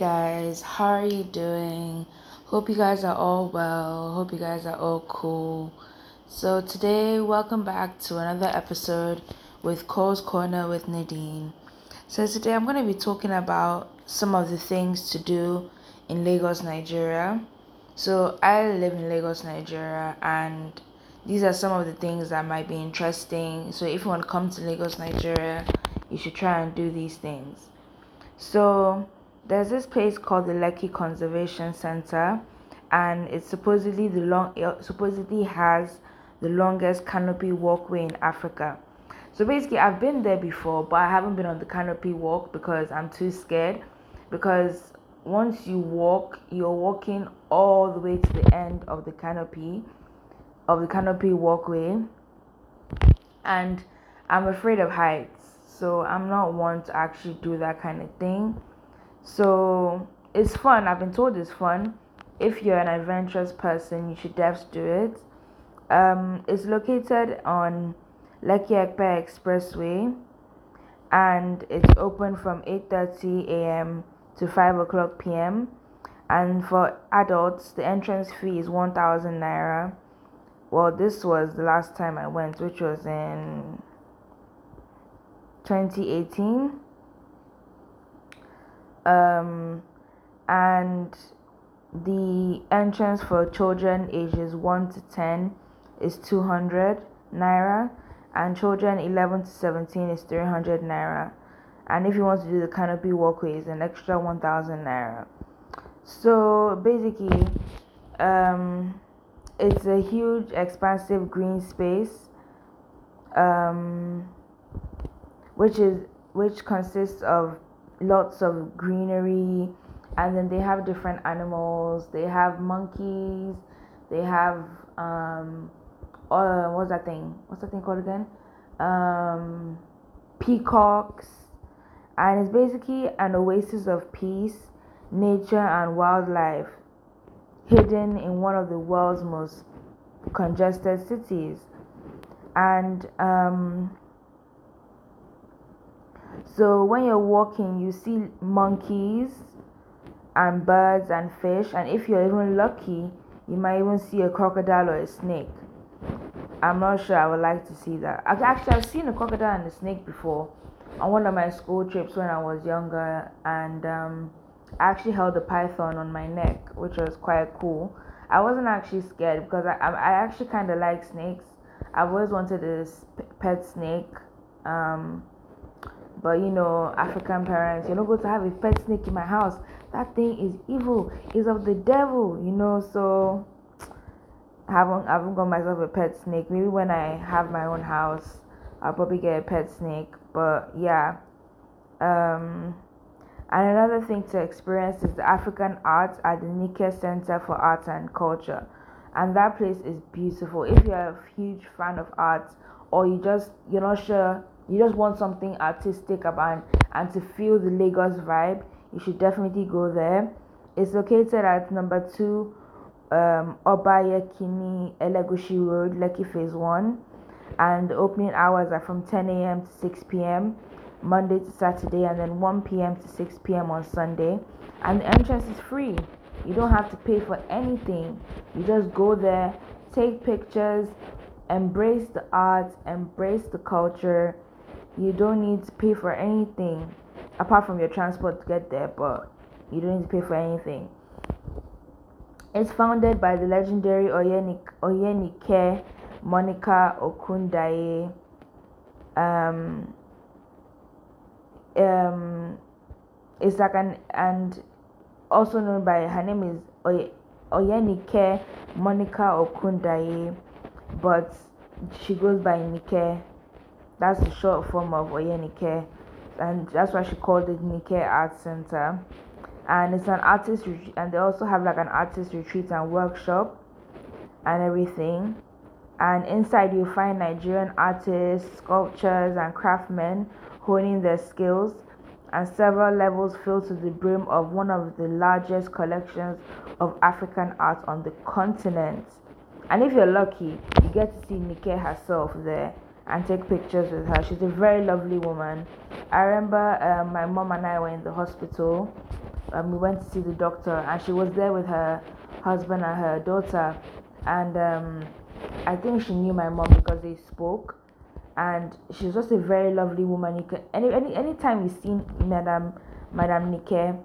Guys, how are you doing? Hope you guys are all well. Hope you guys are all cool. So, today, welcome back to another episode with Coyle's Corner with Nadine. So, today I'm going to be talking about some of the things to do in Lagos, Nigeria. So, I live in Lagos, Nigeria, and these are some of the things that might be interesting. So, if you want to come to Lagos, Nigeria, you should try and do these things. So, there's this place called the Lekki Conservation Center, and it supposedly the long it supposedly has the longest canopy walkway in Africa. So basically, I've been there before, but I haven't been on the canopy walk because I'm too scared. Because once you walk, you're walking all the way to the end of the canopy, of the canopy walkway, and I'm afraid of heights. So I'm not one to actually do that kind of thing. So it's fun. I've been told it's fun. If you're an adventurous person, you should definitely do it. Um, it's located on Lekki Epe Expressway, and it's open from 8:30 a.m. to 5 o'clock p.m. And for adults, the entrance fee is 1,000 naira. Well, this was the last time I went, which was in 2018 um, and the entrance for children ages 1 to 10 is 200 naira and children 11 to 17 is 300 naira. And if you want to do the canopy walkway is an extra 1000 naira. So basically um, it's a huge expansive green space um, which is which consists of lots of greenery and then they have different animals. They have monkeys. They have um uh, what's that thing? What's that thing called again? Um peacocks. And it's basically an oasis of peace nature and wildlife hidden in one of the world's most congested cities. And um so when you're walking, you see monkeys and birds and fish, and if you're even lucky, you might even see a crocodile or a snake. I'm not sure I would like to see that. Actually, I've seen a crocodile and a snake before on one of my school trips when I was younger, and um, I actually held a python on my neck, which was quite cool. I wasn't actually scared because I, I actually kind of like snakes. I've always wanted a pet snake. Um, but you know, African parents, you're not going to have a pet snake in my house. That thing is evil, It's of the devil, you know. So I haven't I haven't got myself a pet snake. Maybe when I have my own house, I'll probably get a pet snake. But yeah. Um and another thing to experience is the African art at the Nike Center for Art and Culture. And that place is beautiful. If you're a huge fan of art or you just you're not sure you just want something artistic about and to feel the Lagos vibe, you should definitely go there. It's located at number two um, Obayekini Elegushi Road, Lekki Phase 1. And the opening hours are from 10 a.m. to 6 p.m. Monday to Saturday, and then 1 p.m. to 6 p.m. on Sunday. And the entrance is free. You don't have to pay for anything. You just go there, take pictures, embrace the art, embrace the culture, you don't need to pay for anything apart from your transport to get there, but you don't need to pay for anything. It's founded by the legendary Oyenik- Oyenike Monica Okundaye. Um, um, it's like an and also known by her name is Oy- Oyenike Monica Okundaye, but she goes by Nike that's the short form of Oyenike, and that's why she called it Nike Art Center. And it's an artist retreat, and they also have like an artist retreat and workshop and everything. And inside you find Nigerian artists, sculptors, and craftsmen honing their skills, and several levels filled to the brim of one of the largest collections of African art on the continent. And if you're lucky, you get to see Nike herself there and take pictures with her. She's a very lovely woman. I remember um, my mom and I were in the hospital um, we went to see the doctor, and she was there with her husband and her daughter, and um, I think she knew my mom because they spoke, and she's just a very lovely woman. You can any any anytime you see Madame Madame Nike,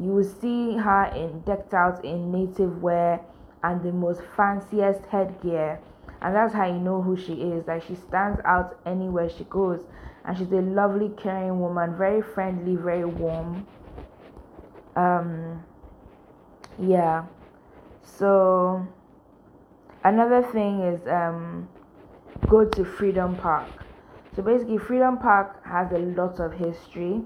you will see her in decked out in native wear and the most fanciest headgear and that's how you know who she is like she stands out anywhere she goes. And she's a lovely caring woman very friendly very warm. Um yeah. So another thing is um go to freedom park. So basically freedom park has a lot of history.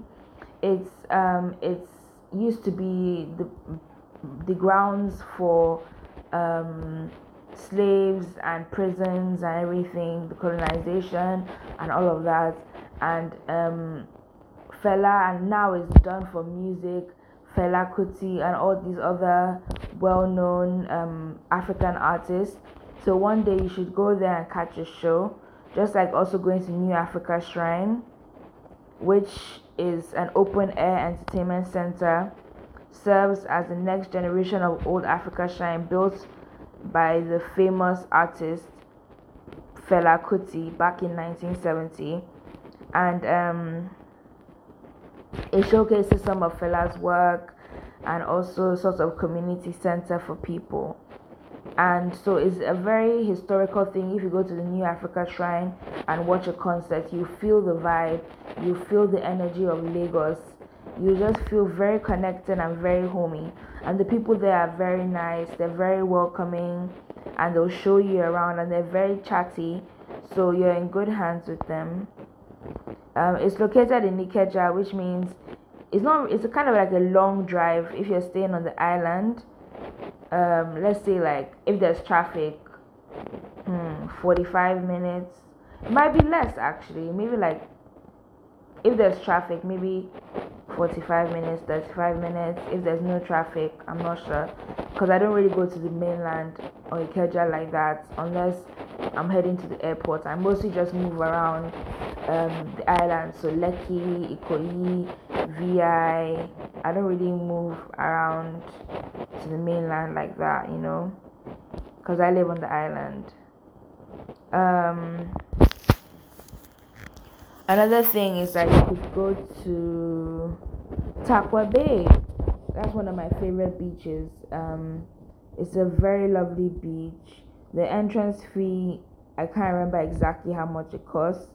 It's um it's used to be the the grounds for um slaves and prisons and everything, the colonization and all of that. And um, Fela, and now it's done for music. Fela Kuti and all these other well-known um, African artists. So one day you should go there and catch a show, just like also going to New Africa Shrine, which is an open-air entertainment center, serves as the next generation of old Africa Shrine built by the famous artist Fela Kuti back in 1970, and um, it showcases some of Fela's work and also sort of community center for people. And so it's a very historical thing. If you go to the New Africa Shrine and watch a concert, you feel the vibe, you feel the energy of Lagos. You just feel very connected and very homey. And the people there are very nice they're very welcoming and they'll show you around and they're very chatty so you're in good hands with them. Um, it's located in Ikeja which means it's not it's kind of like a long drive if you're staying on the island. Um, let's say like if there's traffic hmm, 45 minutes. It might be less actually. Maybe like if there's traffic maybe 45 minutes 35 minutes. If there's no traffic i'm not sure. Because i don't really go to the mainland or ikeja like that unless i'm heading to the airport. I mostly just move around um, the island. So lekki ikoyi vi i. Don't really move around to the mainland like that you know? Because i live on the island. Um Another thing is that you could go to Tarkwa Bay. That's one of my favorite beaches. Um, it's a very lovely beach. The entrance fee, I can't remember exactly how much it costs,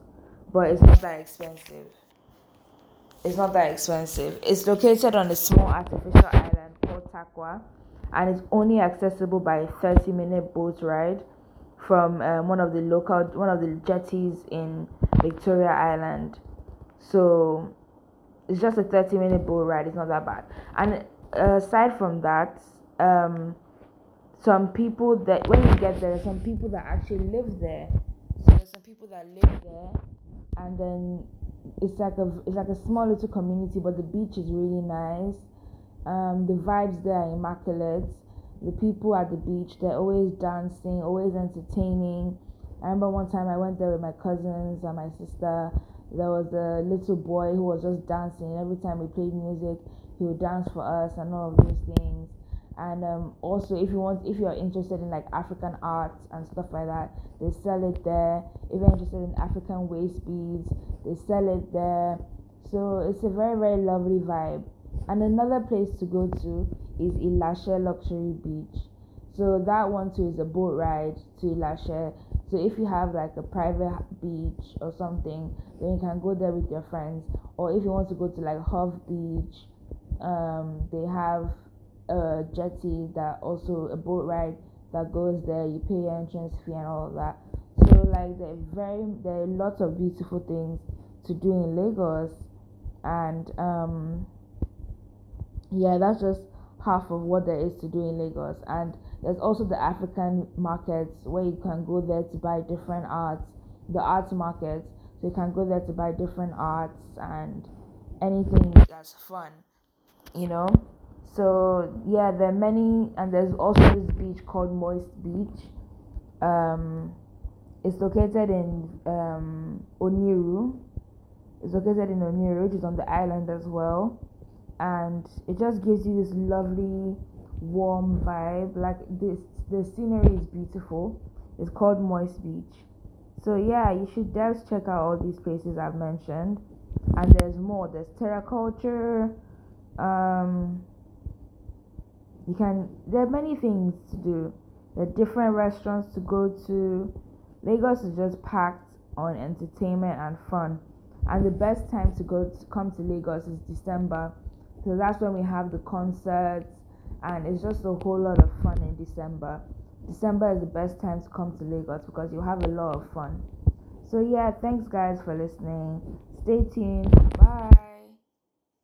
but it's not that expensive. It's not that expensive. It's located on a small artificial island called Tarkwa, and it's only accessible by a 30 minute boat ride from um, one of the local one of the jetties in Victoria Island. So it's just a 30 minute boat ride. It's not that bad. And aside from that, um, some people that when you get there, some people that actually live there. So there's some people that live there, and then it's like a it's like a small little community, but the beach is really nice. Um, the vibes there are immaculate. The people at the beach, they're always dancing, always entertaining. I remember one time I went there with my cousins and my sister. There was a little boy who was just dancing. Every time we played music, he would dance for us and all of these things. And um, also, if you want, if you are interested in like African art and stuff like that, they sell it there. If you're interested in African waist beads, they sell it there. So it's a very very lovely vibe. And another place to go to is Ilashe Luxury Beach. So that one too is a boat ride to Ilashe. So if you have like a private beach or something, then you can go there with your friends. Or if you want to go to like Hove Beach, um, they have a jetty that also a boat ride that goes there. You pay your entrance fee and all of that. So like there are very there are lots of beautiful things to do in Lagos, and um, yeah, that's just half of what there is to do in Lagos. And there's also the African markets where you can go there to buy different arts, the arts markets. So you can go there to buy different arts and anything that's fun, you know. So yeah, there are many, and there's also this beach called Moist Beach. Um, it's located in um, Oniru. It's located in Oniru, which is on the island as well. and it just gives you this lovely warm vibe. Like this the scenery is beautiful. It's called moist beach. So yeah you should just check out all these places i've mentioned. And there's more. There's Terra Kulture. Um you can there are many things to do. There are different restaurants to go to. Lagos is just packed on entertainment and fun. And the best time to go to come to lagos is december. So that's when we have the concerts and it's just a whole lot of fun in december. December is the best time to come to lagos because you have a lot of fun. So yeah thanks guys for listening. Stay tuned